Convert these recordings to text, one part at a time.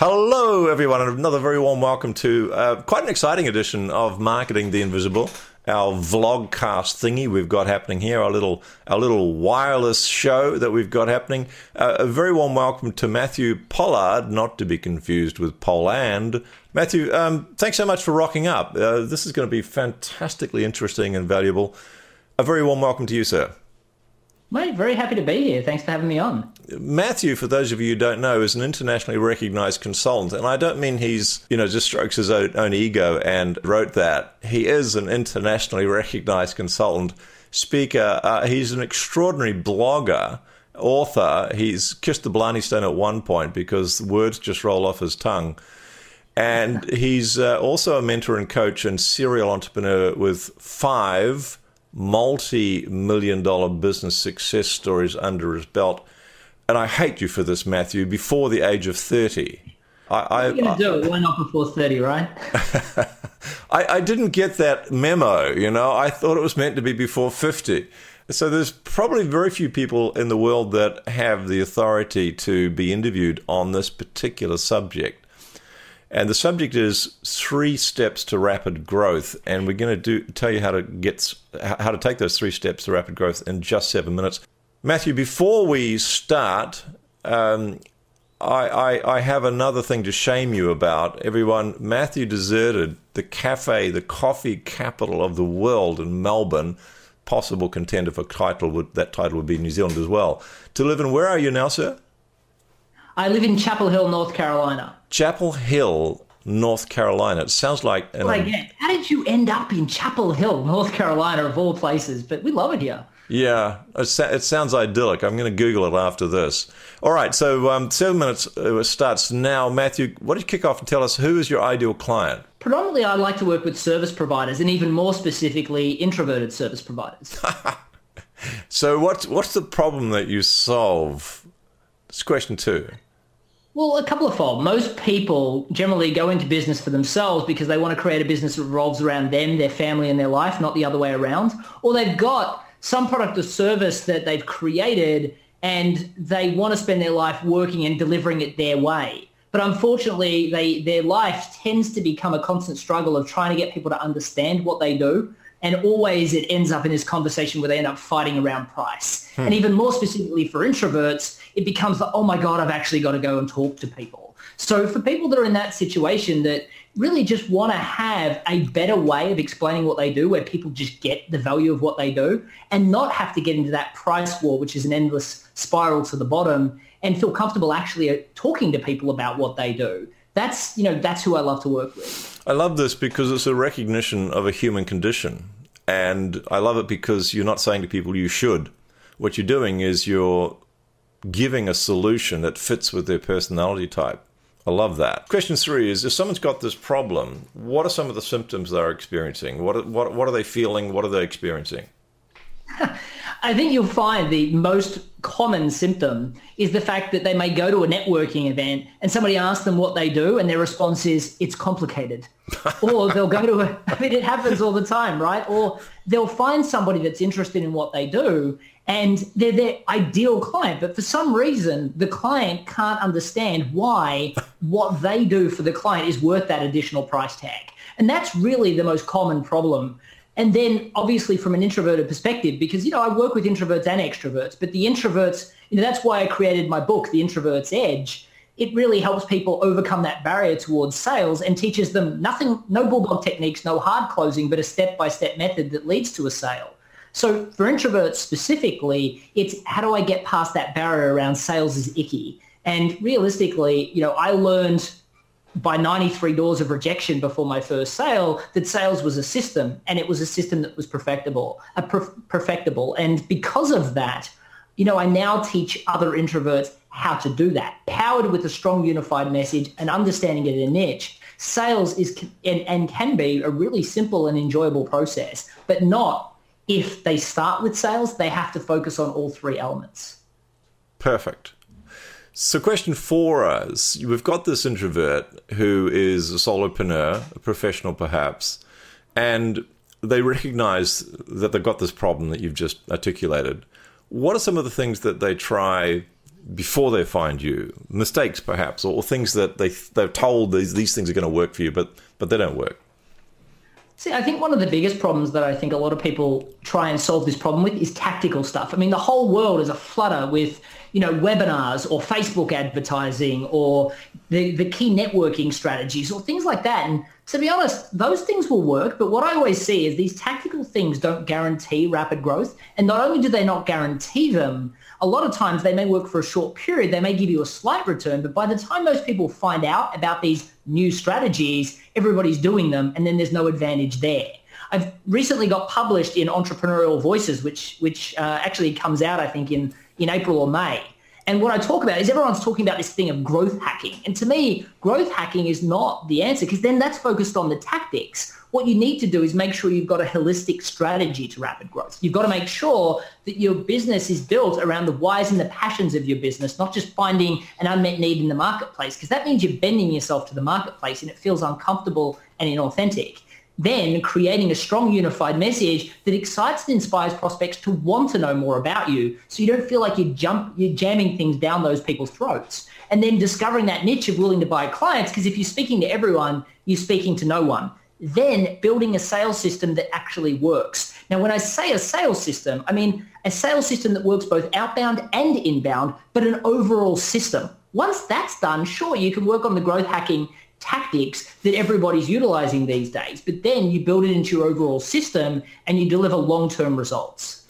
Hello, everyone, and another very warm welcome to uh, quite an exciting edition of Marketing the Invisible, our vlogcast thingy we've got happening here, our little our little wireless show that we've got happening. Uh, a very warm welcome to Matthew Pollard, not to be confused with Poland. Matthew, um, thanks so much for rocking up. Uh, this is going to be fantastically interesting and valuable. A very warm welcome to you, sir. Mate, very happy to be here. Thanks for having me on. Matthew, for those of you who don't know, is an internationally recognized consultant. And I don't mean he's, you know, just strokes his own, own ego and wrote that. He is an internationally recognized consultant, speaker. Uh, he's an extraordinary blogger, author. He's kissed the Blarney Stone at one point because words just roll off his tongue. And he's uh, also a mentor and coach and serial entrepreneur with five multi million dollar business success stories under his belt. And I hate you for this, Matthew, before the age of 30. I, I, You're going to do it. Why not before 30, right? I, I didn't get that memo, you know. I thought it was meant to be before 50. So there's probably very few people in the world that have the authority to be interviewed on this particular subject. And the subject is three steps to rapid growth, and we're going to do tell you how to get how to take those three steps to rapid growth in just seven minutes. Matthew, before we start, um, I, I, I have another thing to shame you about. Everyone, Matthew deserted the cafe, the coffee capital of the world in Melbourne. Possible contender for title would that title would be New Zealand as well. To live in where are you now, sir? I live in Chapel Hill, North Carolina. Chapel Hill, North Carolina. It sounds like. An, again, how did you end up in Chapel Hill, North Carolina, of all places? But we love it here. Yeah, it, it sounds idyllic. I'm going to Google it after this. All right, so um, seven minutes uh, starts now. Matthew, why don't you kick off and tell us who is your ideal client? Predominantly, I like to work with service providers, and even more specifically, introverted service providers. so, what's what's the problem that you solve? It's question two. Well, a couple of fold. Most people generally go into business for themselves because they want to create a business that revolves around them, their family, and their life, not the other way around. Or they've got some product or service that they've created and they want to spend their life working and delivering it their way. But unfortunately, they, their life tends to become a constant struggle of trying to get people to understand what they do. And always it ends up in this conversation where they end up fighting around price. Hmm. And even more specifically for introverts, it becomes like, oh my God, I've actually got to go and talk to people. So for people that are in that situation that really just want to have a better way of explaining what they do where people just get the value of what they do and not have to get into that price war, which is an endless spiral to the bottom and feel comfortable actually uh, talking to people about what they do. That's, you know, that's who I love to work with. I love this because it's a recognition of a human condition. And I love it because you're not saying to people you should. What you're doing is you're giving a solution that fits with their personality type. I love that. Question three is if someone's got this problem, what are some of the symptoms they're experiencing? What, what, what are they feeling? What are they experiencing? I think you'll find the most common symptom is the fact that they may go to a networking event and somebody asks them what they do and their response is, it's complicated. or they'll go to a, I mean, it happens all the time, right? Or they'll find somebody that's interested in what they do and they're their ideal client. But for some reason, the client can't understand why what they do for the client is worth that additional price tag. And that's really the most common problem. And then obviously from an introverted perspective, because, you know, I work with introverts and extroverts, but the introverts, you know, that's why I created my book, The Introvert's Edge. It really helps people overcome that barrier towards sales and teaches them nothing, no bulldog techniques, no hard closing, but a step-by-step method that leads to a sale. So for introverts specifically, it's how do I get past that barrier around sales is icky? And realistically, you know, I learned by 93 doors of rejection before my first sale that sales was a system and it was a system that was perfectible, a perfectible. And because of that, you know, I now teach other introverts how to do that, powered with a strong unified message and understanding it in niche. Sales is and, and can be a really simple and enjoyable process, but not if they start with sales, they have to focus on all three elements. Perfect. So, question for us we've got this introvert who is a solopreneur, a professional perhaps, and they recognize that they've got this problem that you've just articulated. What are some of the things that they try before they find you? Mistakes, perhaps, or, things that they they're told these these things are going to work for you, but but they don't work. See, I think one of the biggest problems that I think a lot of people try and solve this problem with is tactical stuff. I mean, the whole world is a flutter with, you know, webinars or Facebook advertising or the, the key networking strategies or things like that. And to be honest, those things will work. But what I always see is these tactical things don't guarantee rapid growth. And not only do they not guarantee them, a lot of times they may work for a short period. They may give you a slight return, but by the time most people find out about these new strategies, everybody's doing them and then there's no advantage there. I've recently got published in Entrepreneurial Voices, which which uh, actually comes out, I think, in, in April or May. And what I talk about is everyone's talking about this thing of growth hacking. And to me, growth hacking is not the answer because then that's focused on the tactics. What you need to do is make sure you've got a holistic strategy to rapid growth. You've got to make sure that your business is built around the whys and the passions of your business, not just finding an unmet need in the marketplace, because that means you're bending yourself to the marketplace and it feels uncomfortable and inauthentic then creating a strong unified message that excites and inspires prospects to want to know more about you. So you don't feel like you're, jump you're jamming things down those people's throats. And then discovering that niche of willing to buy clients because if you're speaking to everyone you're speaking to no one. Then building a sales system that actually works. Now when i say a sales system i mean a sales system that works both outbound and inbound but an overall system. Once that's done sure you can work on the growth hacking tactics that everybody's utilizing these days. But then you build it into your overall system and you deliver long-term results.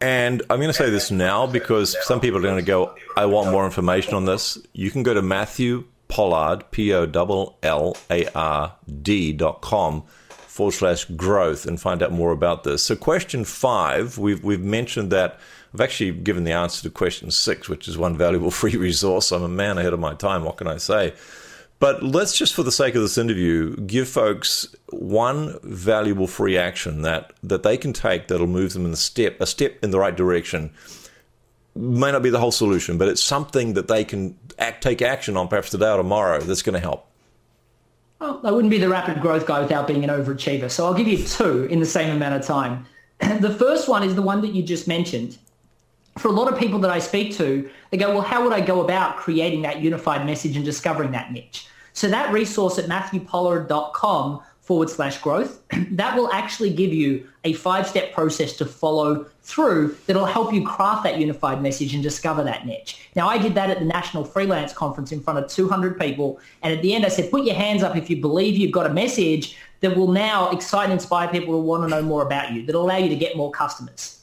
And I'm going to say this now because some people are going to go, I want more information on this. You can go to Matthew Pollard, P O L L A R D dot com forward slash growth and find out more about this. So, question five, we've, we've mentioned that. I've actually given the answer to question six, which is one valuable free resource. I'm a man ahead of my time. What can I say? But let's just, for the sake of this interview, give folks one valuable free action that, that they can take that'll move them in the step, a step in the right direction. May not be the whole solution, but it's something that they can act, take action on perhaps today or tomorrow that's going to help. Well, I wouldn't be the rapid growth guy without being an overachiever. So I'll give you two in the same amount of time. the first one is the one that you just mentioned. For a lot of people that I speak to, they go, well, how would I go about creating that unified message and discovering that niche? So that resource at matthewpollard.com forward slash growth, that will actually give you a five-step process to follow through that'll help you craft that unified message and discover that niche. Now, I did that at the National Freelance Conference in front of 200 people. And at the end, I said, put your hands up if you believe you've got a message that will now excite and inspire people to want to know more about you, that'll allow you to get more customers.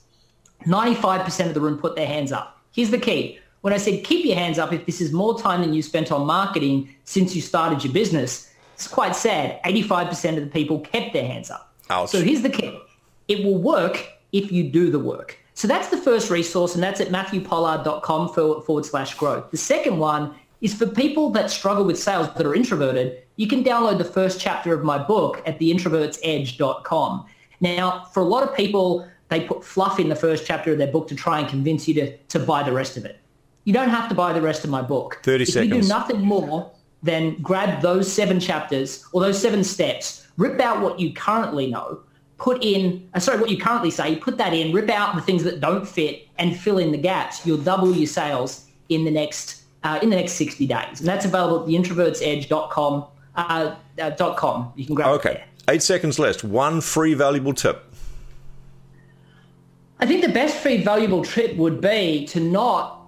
95% of the room put their hands up. Here's the key when I said keep your hands up if this is more time than you spent on marketing since you started your business, it's quite sad. 85% of the people kept their hands up. Ouch. So here's the key. It will work if you do the work. So that's the first resource, and that's at matthewpollard.com forward, slash growth. The second one is for people that struggle with sales that are introverted. You can download the first chapter of my book at theintrovertsedge.com. Now, for a lot of people, they put fluff in the first chapter of their book to try and convince you to, to buy the rest of it you don't have to buy the rest of my book. 30 if seconds. you do nothing more than grab those seven chapters or those seven steps, rip out what you currently know, put in, uh, sorry, what you currently say, put that in, rip out the things that don't fit and fill in the gaps. You'll double your sales in the next, uh, in the next 60 days. And that's available at theintrovertsedge.com. Uh, uh, dot com. You can grab okay. Eight seconds left. One free valuable tip. I think the best free valuable tip would be to not